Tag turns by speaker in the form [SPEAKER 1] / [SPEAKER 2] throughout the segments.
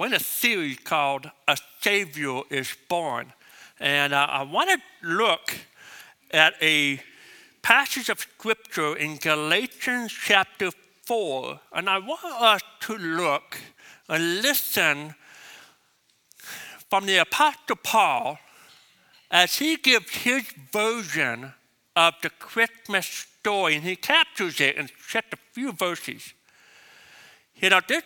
[SPEAKER 1] we're in a series called A Savior is Born. And uh, I want to look at a passage of scripture in Galatians chapter 4. And I want us to look and listen from the Apostle Paul as he gives his version of the Christmas story. And he captures it in just a few verses. You know, this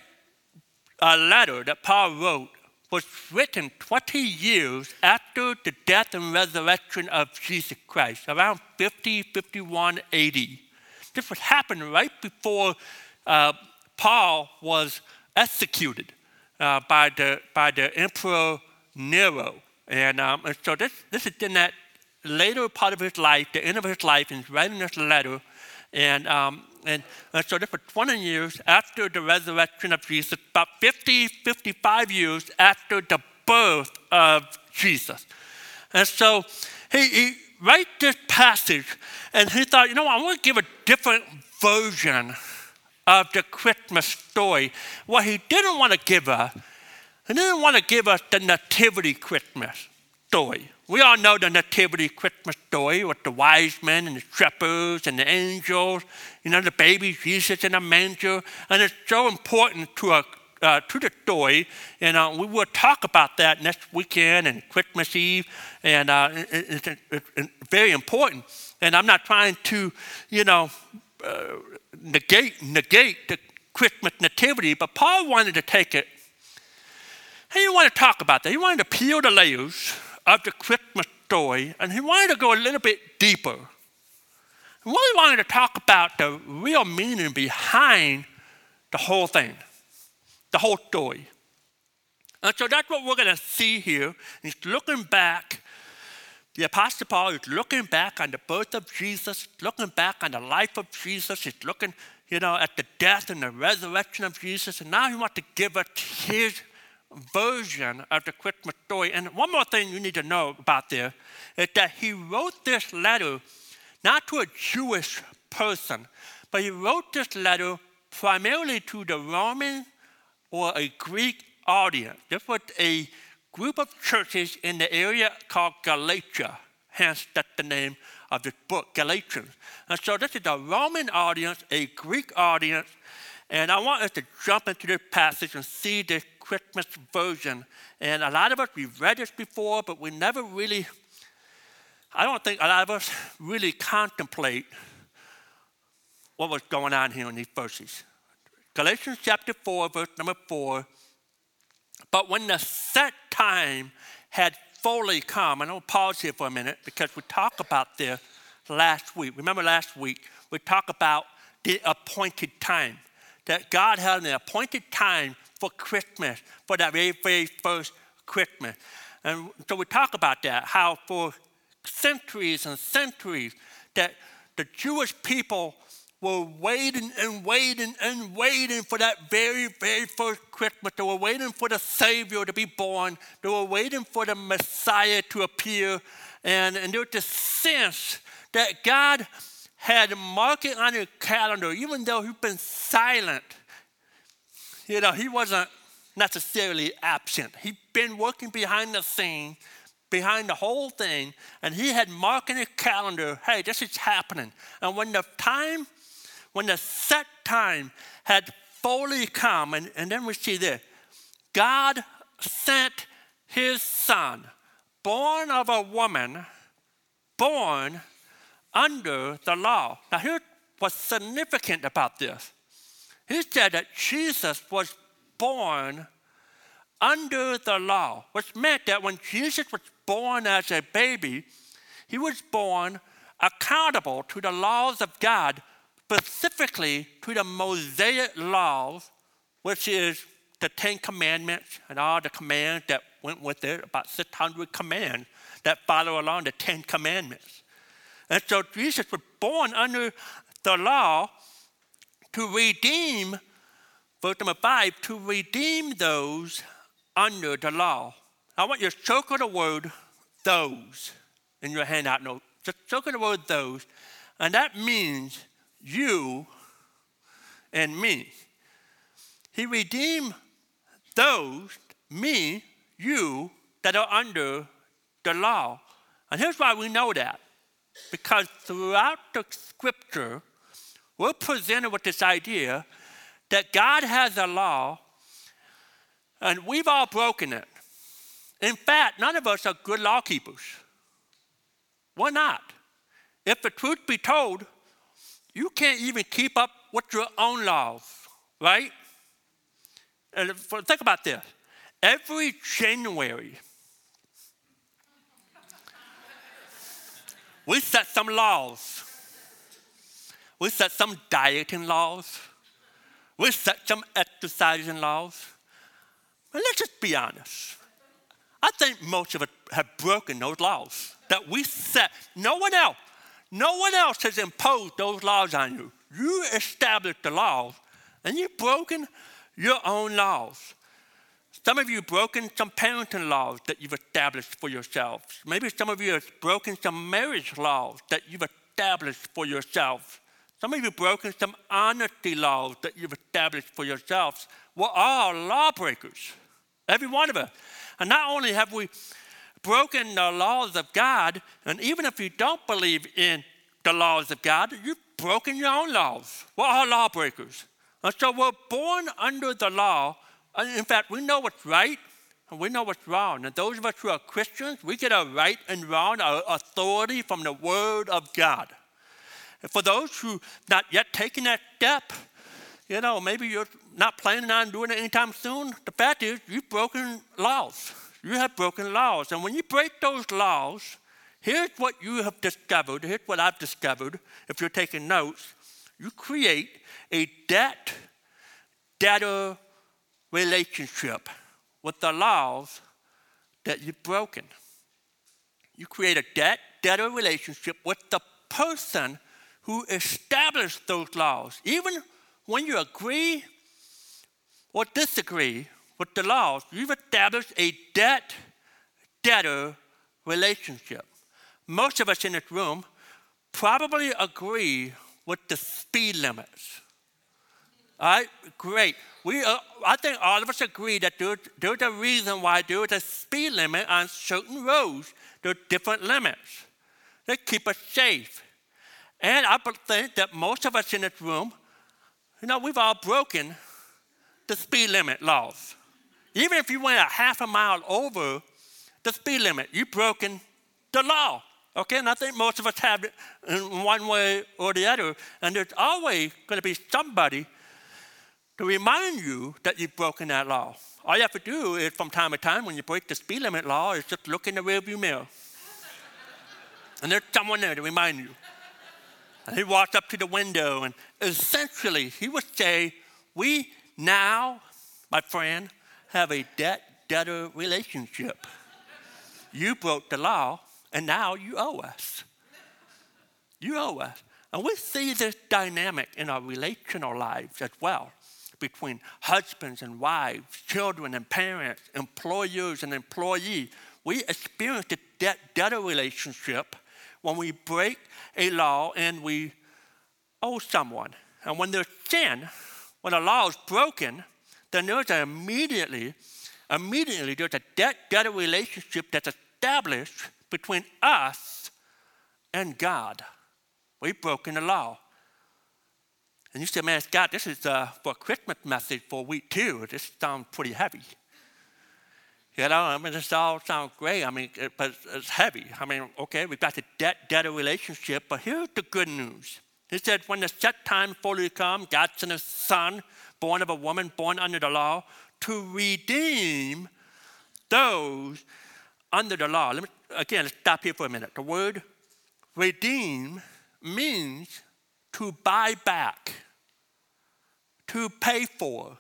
[SPEAKER 1] uh, letter that Paul wrote was written 20 years after the death and resurrection of Jesus Christ, around 50, 51 AD. This was happened right before uh, Paul was executed uh, by, the, by the Emperor Nero. And, um, and so this, this is in that later part of his life, the end of his life, and he's writing this letter. And, um, and, and so this was 20 years after the resurrection of Jesus, about 50, 55 years after the birth of Jesus. And so he, he wrote this passage, and he thought, you know, I want to give a different version of the Christmas story. What he didn't want to give us, he didn't want to give us the Nativity Christmas story. We all know the Nativity Christmas story with the wise men and the shepherds and the angels, you know, the baby Jesus in a manger. And it's so important to, a, uh, to the story. And uh, we will talk about that next weekend and Christmas Eve. And uh, it, it, it, it's very important. And I'm not trying to, you know, uh, negate, negate the Christmas nativity, but Paul wanted to take it. He didn't want to talk about that. He wanted to peel the layers of the Christmas story, and he wanted to go a little bit deeper. He really wanted to talk about the real meaning behind the whole thing, the whole story. And so that's what we're going to see here. He's looking back. The Apostle Paul is looking back on the birth of Jesus, looking back on the life of Jesus. He's looking, you know, at the death and the resurrection of Jesus. And now he wants to give us his version of the Christmas story. And one more thing you need to know about this is that he wrote this letter not to a Jewish person, but he wrote this letter primarily to the Roman or a Greek audience. This was a group of churches in the area called Galatia, hence that's the name of this book, Galatians. And so this is a Roman audience, a Greek audience, and I want us to jump into this passage and see this Christmas version. And a lot of us, we've read this before, but we never really, I don't think a lot of us really contemplate what was going on here in these verses. Galatians chapter 4, verse number 4. But when the set time had fully come, and I'll pause here for a minute because we talked about this last week. Remember last week, we talked about the appointed time that God had an appointed time for Christmas, for that very, very first Christmas. And so we talk about that, how for centuries and centuries that the Jewish people were waiting and waiting and waiting for that very, very first Christmas. They were waiting for the Savior to be born. They were waiting for the Messiah to appear. And, and there was this sense that God had marked it on his calendar, even though he's been silent. You know, he wasn't necessarily absent. He'd been working behind the scene, behind the whole thing, and he had marked in his calendar, hey, this is happening. And when the time, when the set time had fully come, and, and then we see this God sent his son, born of a woman, born under the law. Now, here's what's significant about this. He said that Jesus was born under the law, which meant that when Jesus was born as a baby, he was born accountable to the laws of God, specifically to the Mosaic laws, which is the Ten Commandments and all the commands that went with it, about 600 commands that follow along the Ten Commandments. And so Jesus was born under the law to redeem, verse number five, to redeem those under the law. I want you to circle the word those in your handout note. Just circle the word those, and that means you and me. He redeemed those, me, you, that are under the law. And here's why we know that. Because throughout the scripture, we're presented with this idea that God has a law and we've all broken it. In fact, none of us are good law keepers. We're not. If the truth be told, you can't even keep up with your own laws, right? And think about this. Every January, we set some laws. We set some dieting laws. We set some exercising laws. But let's just be honest. I think most of us have broken those laws that we set. No one else, no one else has imposed those laws on you. You established the laws, and you've broken your own laws. Some of you have broken some parenting laws that you've established for yourselves. Maybe some of you have broken some marriage laws that you've established for yourselves. Some of you have broken some honesty laws that you've established for yourselves. We're all lawbreakers, every one of us. And not only have we broken the laws of God, and even if you don't believe in the laws of God, you've broken your own laws. We're all lawbreakers. And so we're born under the law. And In fact, we know what's right and we know what's wrong. And those of us who are Christians, we get our right and wrong, our authority from the Word of God. And for those who not yet taken that step, you know, maybe you're not planning on doing it anytime soon. The fact is, you've broken laws. You have broken laws. And when you break those laws, here's what you have discovered. Here's what I've discovered. If you're taking notes, you create a debt debtor relationship with the laws that you've broken. You create a debt debtor relationship with the person who established those laws. Even when you agree or disagree with the laws, you've established a debt debtor relationship. Most of us in this room probably agree with the speed limits. All right, great. We, uh, I think all of us agree that there, there's a reason why there is a speed limit on certain roads. There are different limits. They keep us safe. And I think that most of us in this room, you know, we've all broken the speed limit laws. Even if you went a half a mile over the speed limit, you've broken the law. Okay, and I think most of us have it in one way or the other. And there's always going to be somebody to remind you that you've broken that law. All you have to do is, from time to time, when you break the speed limit law, is just look in the rearview mirror. and there's someone there to remind you. And he walked up to the window, and essentially, he would say, We now, my friend, have a debt debtor relationship. you broke the law, and now you owe us. You owe us. And we see this dynamic in our relational lives as well between husbands and wives, children and parents, employers and employees. We experience the debt debtor relationship when we break a law and we owe someone. And when there's sin, when a law is broken, then there's immediately, immediately there's a debt debtor relationship that's established between us and God. We've broken the law. And you say, man, Scott, this is uh, for a Christmas message for week two. This sounds pretty heavy. You know, I mean, this all sounds great. I mean, it, but it's heavy. I mean, okay, we've got the debt debtor relationship, but here's the good news. He said, when the set time fully come, God sent a son, born of a woman, born under the law, to redeem those under the law. Let me, again, let's stop here for a minute. The word redeem means to buy back, to pay for,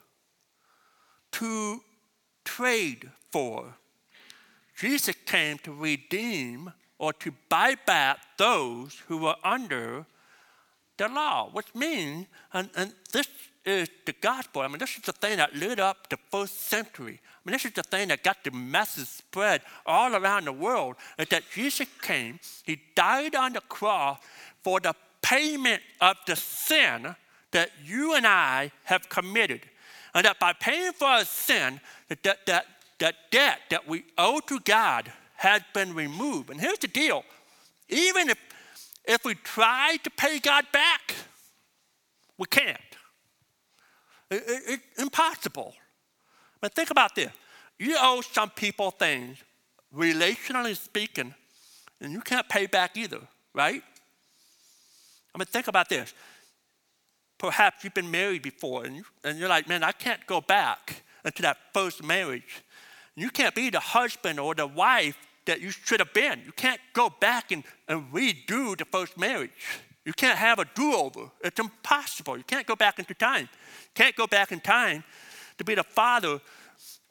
[SPEAKER 1] to trade for. Jesus came to redeem or to buy back those who were under the law, which means, and, and this is the gospel. I mean, this is the thing that lit up the first century. I mean, this is the thing that got the message spread all around the world. Is that Jesus came, He died on the cross for the payment of the sin that you and I have committed. And that by paying for our sin, that, that, that, that debt that we owe to God has been removed. And here's the deal even if, if we try to pay God back, we can't. It, it, it's impossible. But think about this you owe some people things, relationally speaking, and you can't pay back either, right? I mean, think about this. Perhaps you've been married before and, and you're like, man, I can't go back into that first marriage. You can't be the husband or the wife that you should have been. You can't go back and, and redo the first marriage. You can't have a do over. It's impossible. You can't go back into time. You can't go back in time to be the father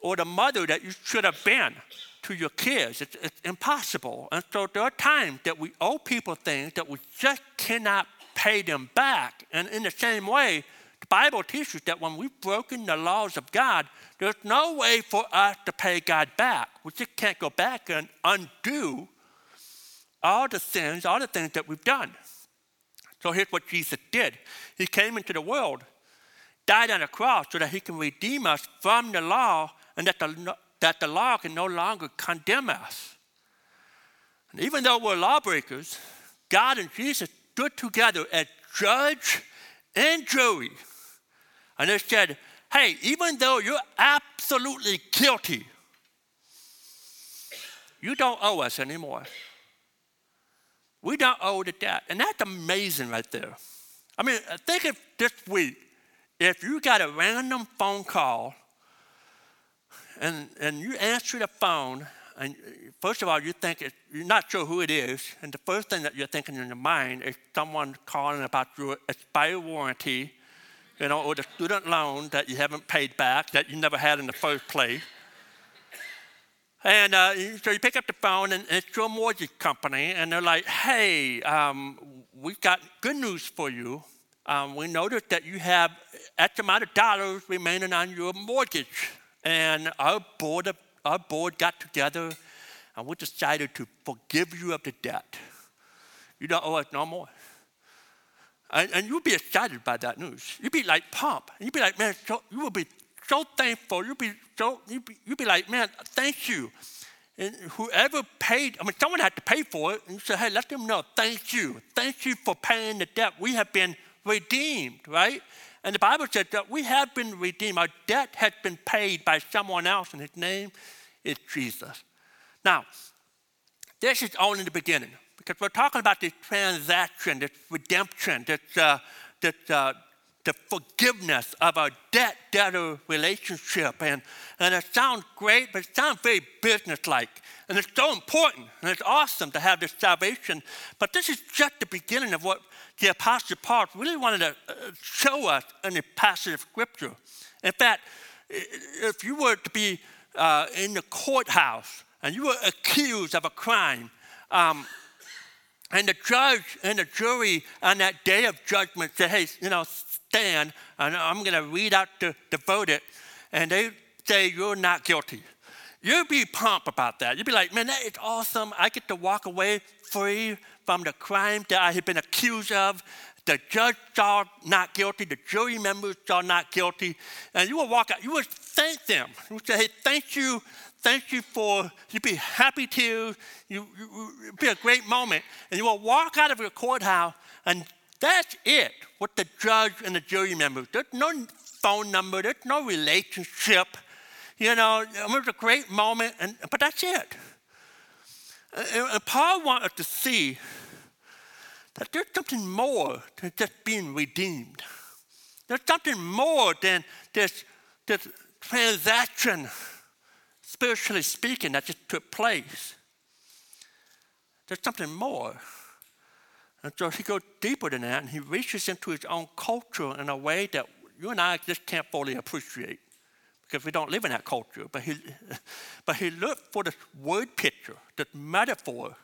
[SPEAKER 1] or the mother that you should have been to your kids. It's, it's impossible. And so there are times that we owe people things that we just cannot pay them back. And in the same way, the Bible teaches that when we've broken the laws of God, there's no way for us to pay God back. We just can't go back and undo all the sins, all the things that we've done. So here's what Jesus did He came into the world, died on the cross so that He can redeem us from the law and that the, that the law can no longer condemn us. And even though we're lawbreakers, God and Jesus stood together as judge and jury. And they said, hey, even though you're absolutely guilty, you don't owe us anymore. We don't owe the debt. And that's amazing right there. I mean, think of this week if you got a random phone call and, and you answer the phone, and first of all, you think it, you're not sure who it is, and the first thing that you're thinking in your mind is someone calling about your expired warranty, you know, or the student loan that you haven't paid back that you never had in the first place. And uh, so you pick up the phone, and it's your mortgage company, and they're like, hey, um, we've got good news for you. Um, we noticed that you have X amount of dollars remaining on your mortgage. And our board, of, our board got together and we decided to forgive you of the debt. You don't owe us no more. And, and you'll be excited by that news. You'll be like pumped. You'll be like, man, so, you will be so thankful. You'll be so you'll be, you'll be like, man, thank you. And whoever paid, I mean, someone had to pay for it. And you say, hey, let them know, thank you. Thank you for paying the debt. We have been redeemed, right? And the Bible says that we have been redeemed. Our debt has been paid by someone else, and his name is Jesus. Now, this is only the beginning because we're talking about this transaction, this redemption, this, uh, this uh, the forgiveness of our debt debtor relationship. And, and it sounds great, but it sounds very businesslike. And it's so important, and it's awesome to have this salvation. But this is just the beginning of what the Apostle Paul really wanted to uh, show us in the passage of Scripture. In fact, if you were to be uh, in the courthouse and you were accused of a crime, um, and the judge and the jury on that day of judgment said, hey, you know, stand, and I'm going to read out the, the verdict, and they say you're not guilty. You'd be pumped about that. You'd be like, man, that is awesome. I get to walk away free from the crime that I have been accused of. The judge saw not guilty, the jury members saw not guilty, and you will walk out, you will thank them. You would say, hey, thank you, thank you for, you'd be happy to, you, you, it'd be a great moment. And you will walk out of your courthouse, and that's it with the judge and the jury members. There's no phone number, there's no relationship. You know, it was a great moment, and, but that's it. And Paul wanted to see that there's something more than just being redeemed. There's something more than this, this transaction, spiritually speaking, that just took place. There's something more. And so he goes deeper than that, and he reaches into his own culture in a way that you and I just can't fully appreciate because we don't live in that culture. But he, but he looked for this word picture, this metaphor,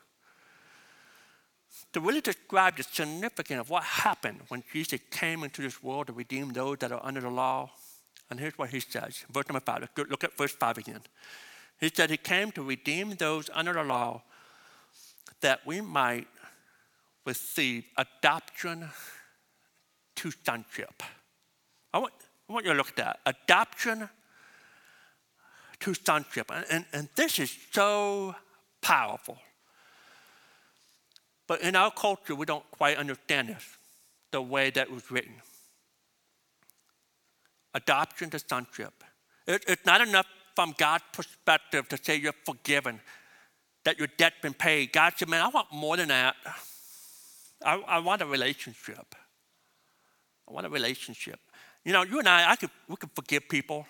[SPEAKER 1] to really describe the significance of what happened when Jesus came into this world to redeem those that are under the law. And here's what he says, verse number five. Look at verse five again. He said he came to redeem those under the law that we might receive adoption to sonship. I want, I want you to look at that. Adoption to sonship. And, and, and this is so powerful. But in our culture, we don't quite understand this the way that it was written. Adoption to sonship. It, it's not enough from God's perspective to say you're forgiven, that your debt's been paid. God said, man, I want more than that. I, I want a relationship. I want a relationship. You know, you and I, I could, we could forgive people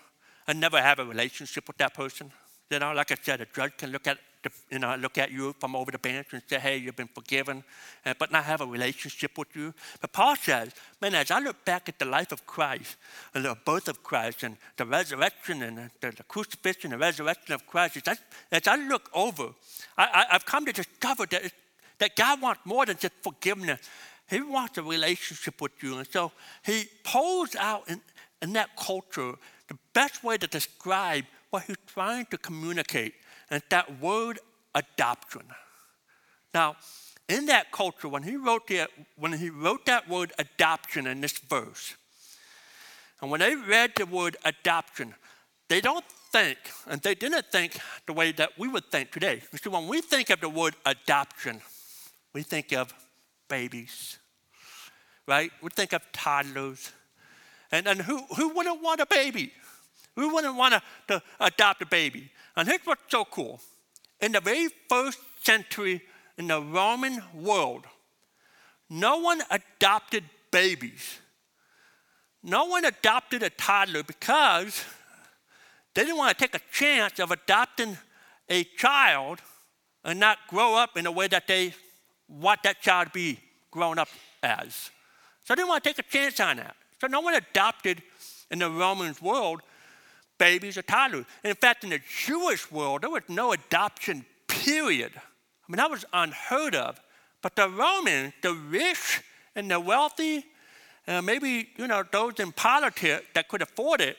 [SPEAKER 1] and never have a relationship with that person. You know, like I said, a judge can look at the, you know look at you from over the bench and say, "Hey, you've been forgiven," uh, but not have a relationship with you. But Paul says, "Man, as I look back at the life of Christ and the birth of Christ and the resurrection and the, the crucifixion and resurrection of Christ, as I, as I look over, I, have come to discover that that God wants more than just forgiveness. He wants a relationship with you. And so he pulls out in, in that culture the best way to describe what he's trying to communicate, is that word adoption. Now, in that culture, when he wrote the, when he wrote that word adoption in this verse, and when they read the word adoption, they don't think, and they didn't think the way that we would think today. You see, when we think of the word adoption, we think of babies, right? We think of toddlers. And, and who, who wouldn't want a baby? Who wouldn't want to, to adopt a baby? And here's what's so cool. In the very first century in the Roman world, no one adopted babies. No one adopted a toddler because they didn't want to take a chance of adopting a child and not grow up in a way that they want that child to be grown up as. So they didn't want to take a chance on that. So no one adopted in the Roman world babies or toddlers. And in fact, in the Jewish world, there was no adoption period. I mean, that was unheard of. But the Romans, the rich and the wealthy, and maybe you know those in politics that could afford it,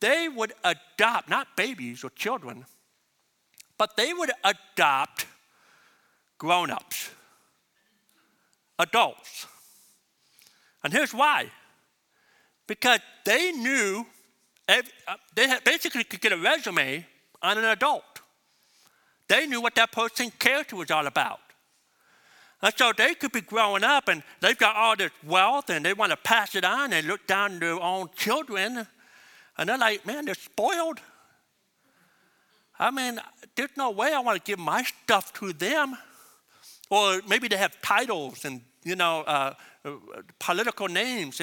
[SPEAKER 1] they would adopt not babies or children, but they would adopt grown ups, adults. And here's why because they knew, they basically could get a resume on an adult. They knew what that person's character was all about. And so they could be growing up and they've got all this wealth and they want to pass it on and look down their own children. And they're like, man, they're spoiled. I mean, there's no way I want to give my stuff to them. Or maybe they have titles and, you know, uh, political names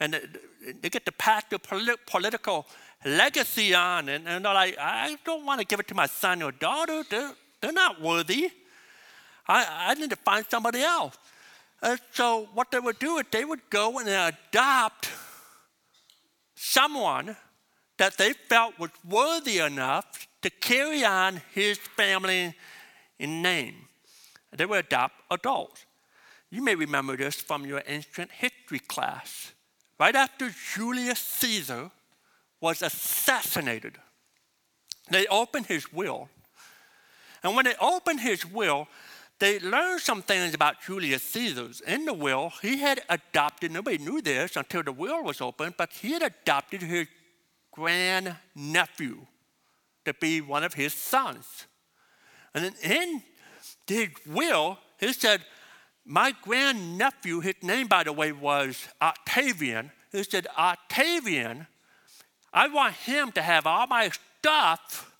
[SPEAKER 1] and, they get to pass the political legacy on. And, and they're like, I don't want to give it to my son or daughter. They're, they're not worthy. I, I need to find somebody else. And so what they would do is they would go and adopt someone that they felt was worthy enough to carry on his family in name. They would adopt adults. You may remember this from your ancient history class. Right after Julius Caesar was assassinated, they opened his will. And when they opened his will, they learned some things about Julius Caesar. In the will, he had adopted, nobody knew this until the will was opened, but he had adopted his grandnephew to be one of his sons. And in his will, he said, My grandnephew, his name, by the way, was Octavian. He said, Octavian, I want him to have all my stuff.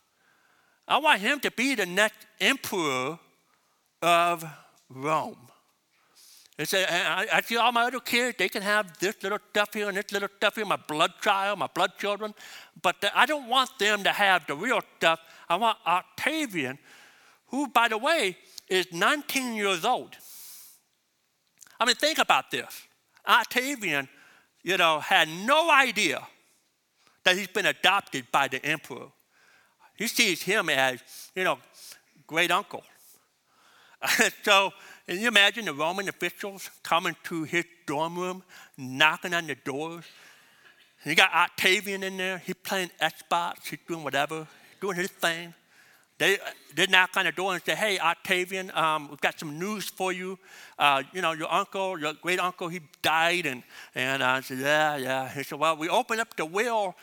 [SPEAKER 1] I want him to be the next emperor of Rome. He said, I, I see all my other kids, they can have this little stuff here and this little stuff here, my blood child, my blood children, but I don't want them to have the real stuff. I want Octavian, who, by the way, is 19 years old. I mean, think about this. Octavian, you know, had no idea that he's been adopted by the emperor. He sees him as, you know, great uncle. so, can you imagine the Roman officials coming to his dorm room, knocking on the doors? You got Octavian in there. He's playing Xbox. He's doing whatever, doing his thing. They did knock on the door and say, Hey, Octavian, um, we've got some news for you. Uh, you know, your uncle, your great uncle, he died. And, and I said, Yeah, yeah. He said, Well, we opened up the will.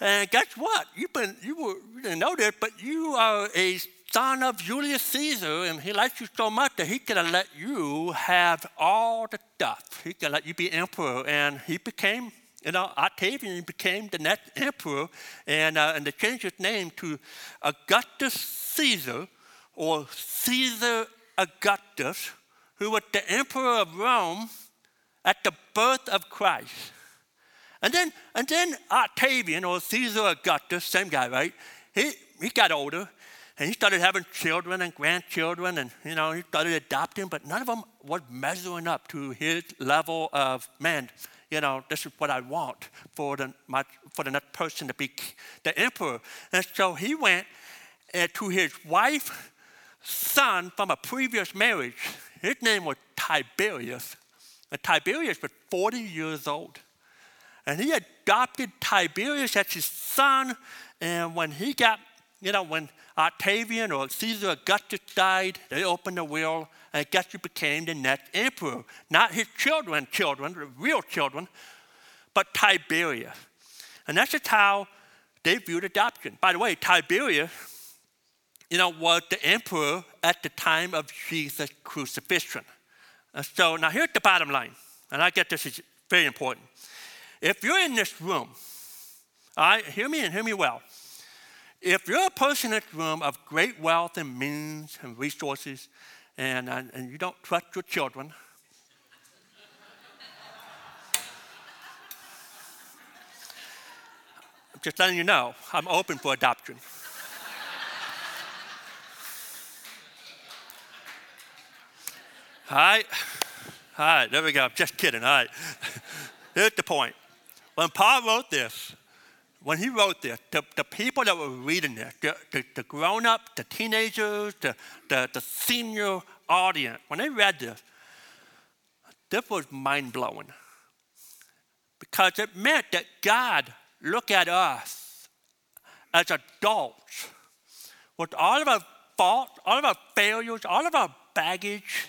[SPEAKER 1] And guess what? You've been, you, were, you didn't know this, but you are a son of Julius Caesar, and he likes you so much that he could have let you have all the stuff. He could let you be emperor. And he became you know, Octavian became the next emperor, and, uh, and they changed his name to Augustus Caesar, or Caesar Augustus, who was the emperor of Rome at the birth of Christ. And then, and then Octavian, or Caesar Augustus, same guy, right? He, he got older, and he started having children and grandchildren, and you know, he started adopting, but none of them was measuring up to his level of man you know, this is what I want for the, my, for the next person to be the emperor. And so he went uh, to his wife, son from a previous marriage. His name was Tiberius. And Tiberius was 40 years old. And he adopted Tiberius as his son. And when he got, you know, when Octavian or Caesar Augustus died, they opened the will and Augustus became the next emperor. Not his children, children, real children, but Tiberius. And that's just how they viewed adoption. By the way, Tiberius, you know, was the emperor at the time of Jesus' crucifixion. And so now here's the bottom line, and I get this is very important. If you're in this room, all right, hear me and hear me well. If you're a person in this room of great wealth and means and resources, and, uh, and you don't trust your children. I'm just letting you know, I'm open for adoption. All right. All right, there we go. Just kidding. All right. Here's the point. When Paul wrote this, when he wrote this, the, the people that were reading this, the, the, the grown up, the teenagers, the, the, the senior audience, when they read this, this was mind blowing. Because it meant that God looked at us as adults with all of our faults, all of our failures, all of our baggage,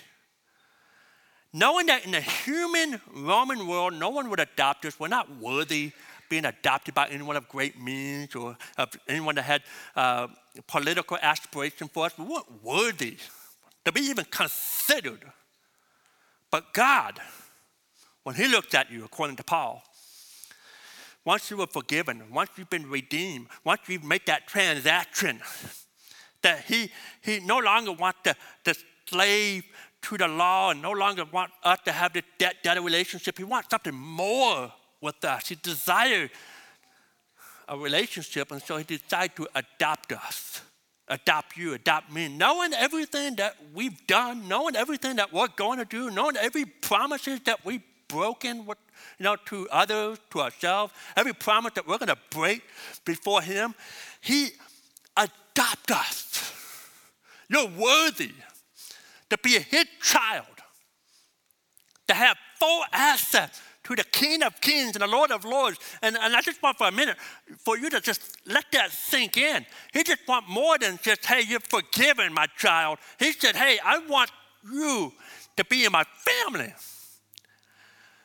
[SPEAKER 1] knowing that in the human Roman world, no one would adopt us. We're not worthy being adopted by anyone of great means or of anyone that had uh, political aspiration for us. We weren't worthy to be even considered. But God, when He looked at you, according to Paul, once you were forgiven, once you've been redeemed, once you've made that transaction, that He, he no longer wants the, the slave to the law and no longer wants us to have this debt debtor relationship. He wants something more with us. He desired a relationship, and so he decided to adopt us, adopt you, adopt me, knowing everything that we've done, knowing everything that we're going to do, knowing every promises that we've broken with, you know, to others, to ourselves, every promise that we're going to break before him. He adopt us. You're worthy to be his child, to have full access to the King of Kings and the Lord of Lords. And, and I just want for a minute for you to just let that sink in. He just want more than just, hey, you're forgiven, my child. He said, hey, I want you to be in my family.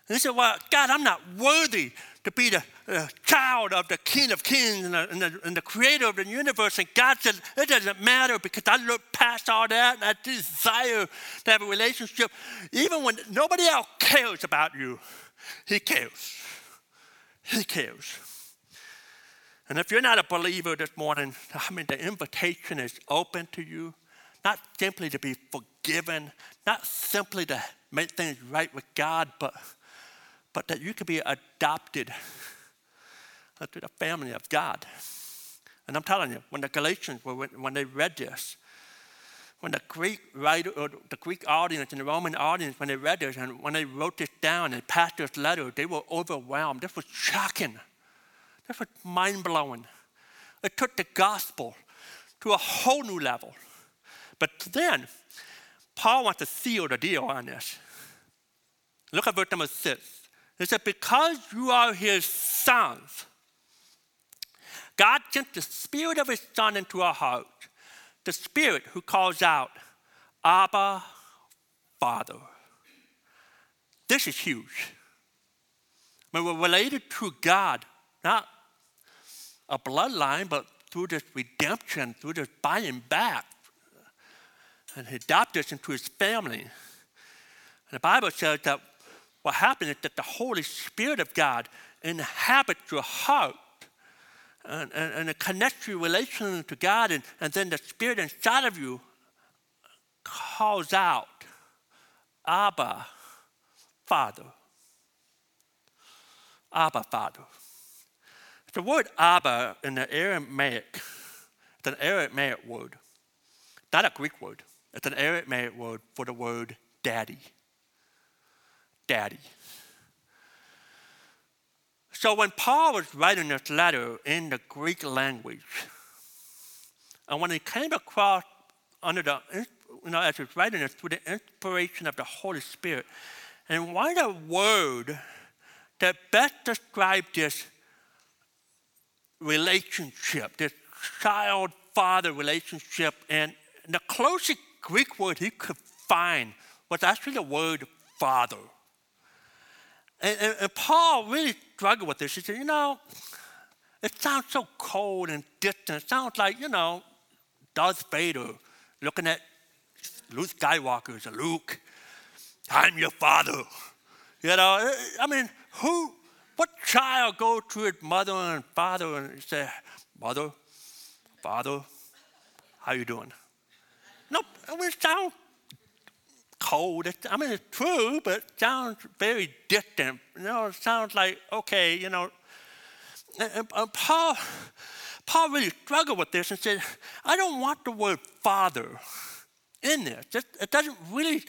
[SPEAKER 1] And he said, well, God, I'm not worthy to be the uh, child of the King of Kings and the, and, the, and the, creator of the universe. And God said, it doesn't matter because I look past all that and I desire to have a relationship. Even when nobody else cares about you, He cares. He cares. And if you're not a believer this morning, I mean, the invitation is open to you, not simply to be forgiven, not simply to make things right with God, but but that you could be adopted to the family of God. And I'm telling you, when the Galatians, when they read this, when the Greek writer, or the Greek audience and the Roman audience, when they read this and when they wrote this down and passed this letter, they were overwhelmed. This was shocking. This was mind blowing. It took the gospel to a whole new level. But then, Paul wants to seal the deal on this. Look at verse number six. He said, Because you are his sons, God sent the Spirit of His Son into our heart, the Spirit who calls out, Abba, Father. This is huge. When we're related to God, not a bloodline, but through this redemption, through this buying back, and He adopted us into His family. And the Bible says that what happens is that the Holy Spirit of God inhabits your heart and, and, and connects you relationally to God, and, and then the Spirit inside of you calls out, Abba, Father. Abba, Father. The word Abba in the Aramaic, it's an Aramaic word, not a Greek word. It's an Aramaic word for the word daddy. Daddy. So when Paul was writing this letter in the Greek language, and when he came across under the, you know, as he was writing it through the inspiration of the Holy Spirit, and what a word that best described this relationship, this child father relationship. And the closest Greek word he could find was actually the word father. And, and, and, Paul really struggled with this. He said, you know, it sounds so cold and distant. It sounds like, you know, Darth Vader looking at Luke Skywalker as Luke, I'm your father. You know, eh, eh, I mean, who, what child go to his mother and father and say, mother, father, how you doing? No, I mean, it cold. I mean, it's true, but it sounds very distant. You know, it sounds like, okay, you know. And, and Paul, Paul really struggled with this and said, I don't want the word father in this. It, it doesn't really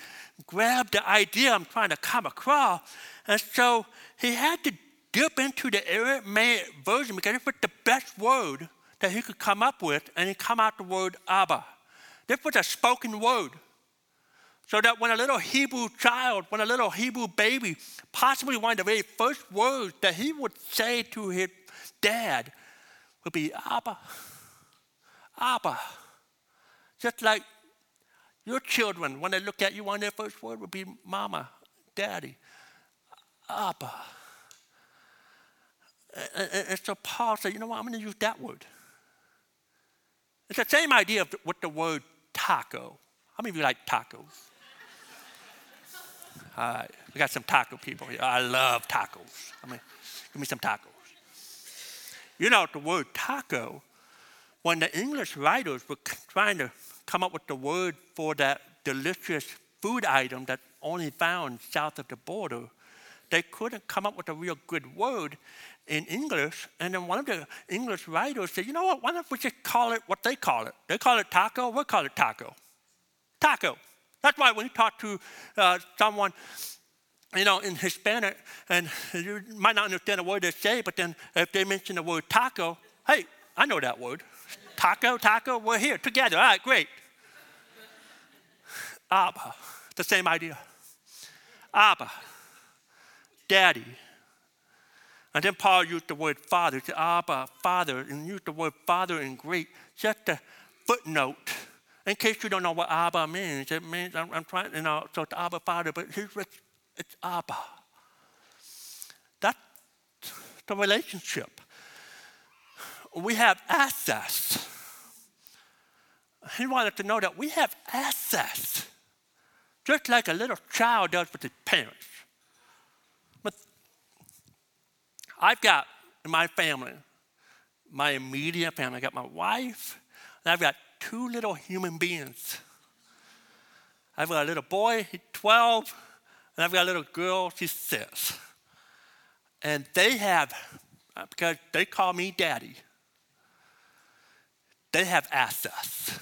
[SPEAKER 1] grab the idea I'm trying to come across. And so he had to dip into the Aramaic version because it was the best word that he could come up with, and he come out the word Abba. This was a spoken word. So that when a little Hebrew child, when a little Hebrew baby, possibly one of the very first words that he would say to his dad would be Abba, Abba. Just like your children, when they look at you, one of their first word would be Mama, Daddy, Abba. And, so Paul said, you know what, I'm going to use that word. It's the same idea of what the word taco. How many of you like tacos? Right, we got some taco people here. I love tacos. I mean, give me some tacos. You know, the word taco, when the English writers were trying to come up with the word for that delicious food item that only found south of the border, they couldn't come up with a real good word in English. And then one of the English writers said, you know what, why don't we just call it what they call it? They call it taco, we'll call it taco. Taco. That's why when you talk to uh, someone, you know, in Hispanic, and you might not understand a word they say, but then if they mention the word taco, hey, I know that word. taco, taco, we're here together. All right, great. Abba, the same idea. Abba, daddy. And then Paul used the word father. Abba, father, and used the word father in Greek, just a footnote in case you don't know what Abba means, it means I'm, I'm trying, you know, so it's Abba Father, but it's, it's Abba. That's the relationship. We have access. He wanted to know that we have access, just like a little child does with his parents. But I've got in my family, my immediate family, I've got my wife, and I've got two little human beings. I've got a little boy, he's 12, and I've got a little girl, she's six. And they have, uh, because they call me daddy, they have access.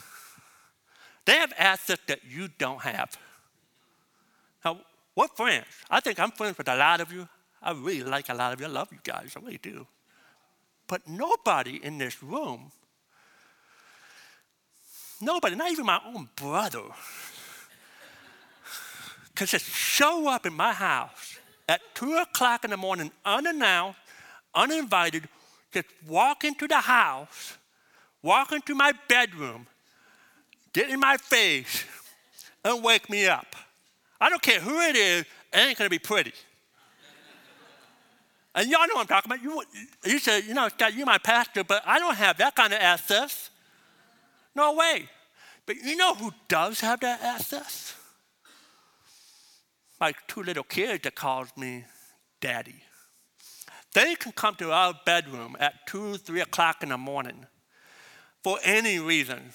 [SPEAKER 1] They have access that you don't have. Now, what friends? I think I'm friends with a lot of you. I really like a lot of you. I love you guys, I really do. But nobody in this room Nobody, not even my own brother, could just show up in my house at 2 o'clock in the morning, unannounced, uninvited, just walk into the house, walk into my bedroom, get in my face, and wake me up. I don't care who it is, it ain't gonna be pretty. and y'all know what I'm talking about. You, you say, you know, Scott, you're my pastor, but I don't have that kind of access. No way. But you know who does have that access? My two little kids that calls me daddy. They can come to our bedroom at two, three o'clock in the morning for any reason.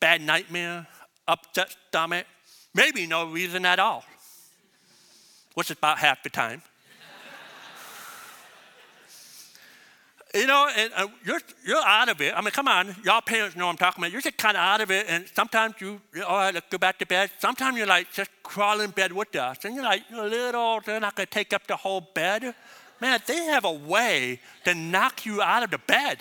[SPEAKER 1] Bad nightmare, upset stomach, maybe no reason at all, which is about half the time. You know, and uh, you're, you're out of it. I mean, come on, y'all parents know I'm talking about. You're just kind of out of it, and sometimes you, all right, let's go back to bed. Sometimes you're like, just crawl in bed with us. And you're like, you're little, they're not going to take up the whole bed. Man, they have a way to knock you out of the bed.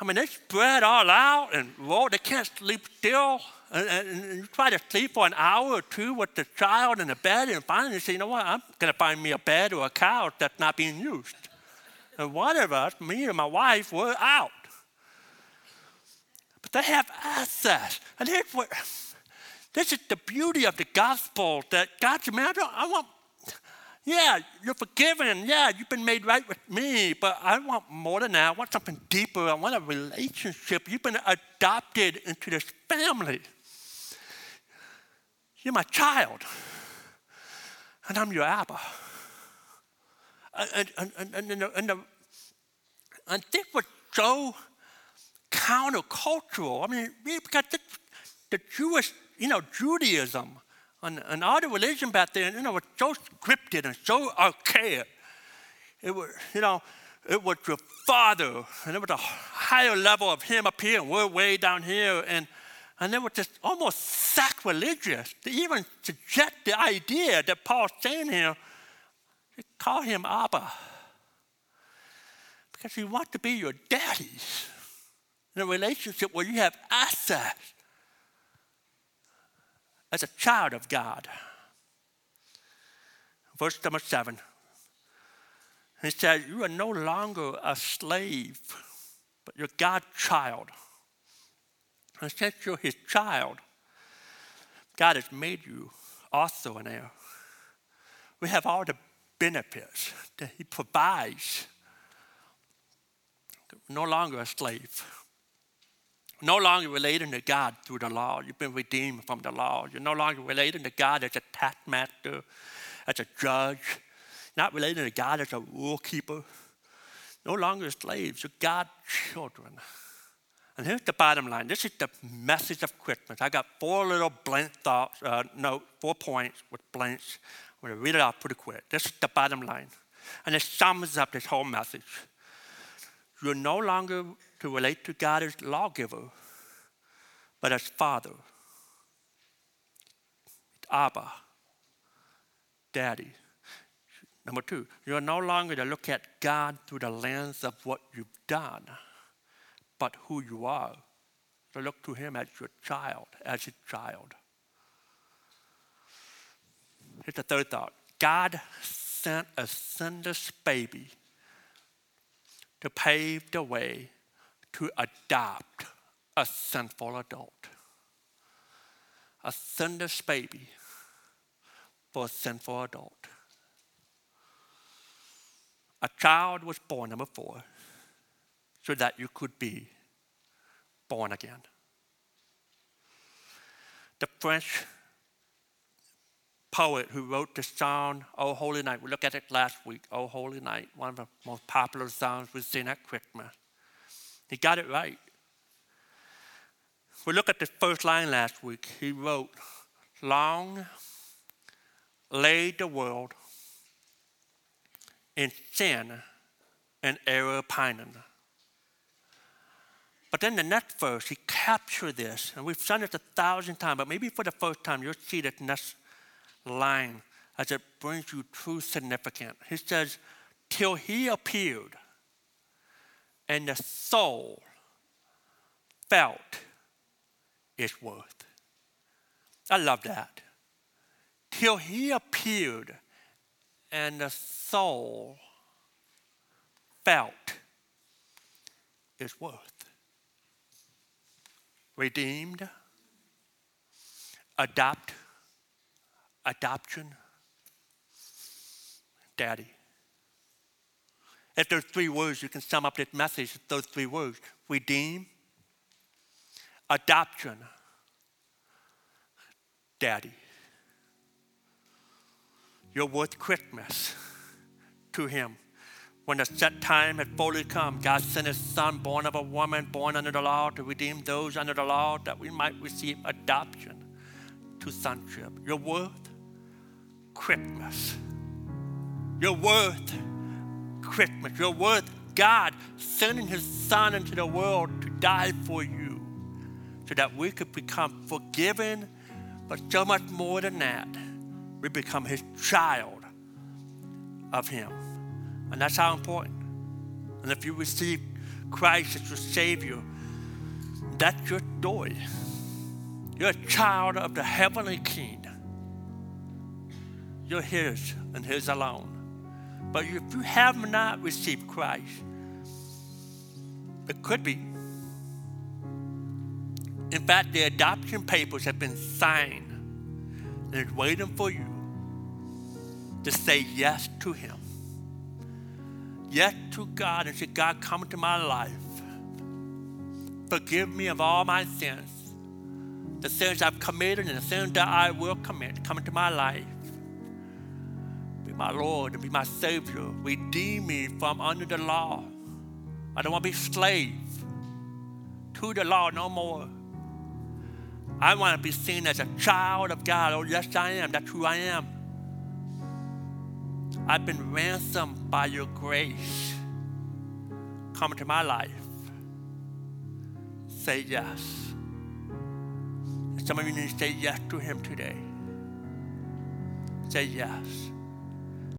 [SPEAKER 1] I mean, they spread all out and roll. They can't sleep still. And, and, and, you try to sleep for an hour or two with the child in the bed, and finally you say, you know what, I'm going to find me a bed or a couch that's not being used. And one of us, me and my wife, were out. But they have access. And here's what this is the beauty of the gospel that God's man, I want, yeah, you're forgiven. Yeah, you've been made right with me. But I want more than that. I want something deeper. I want a relationship. You've been adopted into this family. You're my child. And I'm your Abba. And, and, and, and, and, and, this was so countercultural. I mean, because the, the Jewish, you know, Judaism and, and all the religion back then, you know, was so scripted and so archaic. It was, you know, it was your father, and it was a higher level of him up here, and we're way down here, and and it was just almost sacrilegious to even suggest the idea that Paul's saying here Call him Abba. Because he wants to be your daddy in a relationship where you have access as a child of God. Verse number seven. He said, You are no longer a slave, but you're God's child. And since you're his child, God has made you also an heir. We have all the benefits that He provides. No longer a slave. No longer relating to God through the law. You've been redeemed from the law. You're no longer relating to God as a taskmaster, as a judge. Not relating to God as a rule keeper. No longer slaves. You're God's children. And here's the bottom line. This is the message of Christmas. I got four little blank thoughts, uh, no, four points with blanks. I'm going to read it out pretty quick. This is the bottom line. And it sums up this whole message. You're no longer to relate to God as lawgiver, but as Father, Abba, Daddy. Number two, you're no longer to look at God through the lens of what you've done, but who you are. To look to Him as your child, as His child. Here's the third thought God sent a sinless baby to pave the way to adopt a sinful adult. A sinless baby for a sinful adult. A child was born, number four, so that you could be born again. The French poet who wrote the song, Oh Holy Night. We looked at it last week, Oh Holy Night, one of the most popular songs we sing at Christmas. He got it right. We looked at the first line last week. He wrote, Long lay the world in sin and error pining. But then the next verse, he captured this, and we've sung it a thousand times, but maybe for the first time, you'll see that next line as it brings you true significance. He says, Till he appeared, and the soul felt its worth. I love that. Till he appeared, and the soul felt its worth. Redeemed, adopt, adoption, daddy. If there's three words, you can sum up this message with those three words redeem, adoption, daddy. You're worth Christmas to him. When the set time had fully come, God sent his son, born of a woman, born under the law, to redeem those under the law that we might receive adoption to sonship. You're worth Christmas. You're worth Christmas. You're worth God sending his son into the world to die for you so that we could become forgiven, but so much more than that, we become his child of him. And that's how important. And if you receive Christ as your Savior, that's your story. You're a child of the heavenly King. You're His and His alone. But if you have not received Christ, it could be. In fact, the adoption papers have been signed and it's waiting for you to say yes to Him. Yes to God and say, God, come into my life. Forgive me of all my sins, the sins I've committed and the sins that I will commit. Come into my life. My Lord and be my Savior. Redeem me from under the law. I don't want to be slave to the law no more. I want to be seen as a child of God. Oh, yes, I am. That's who I am. I've been ransomed by your grace. Come into my life. Say yes. Some of you need to say yes to him today. Say yes.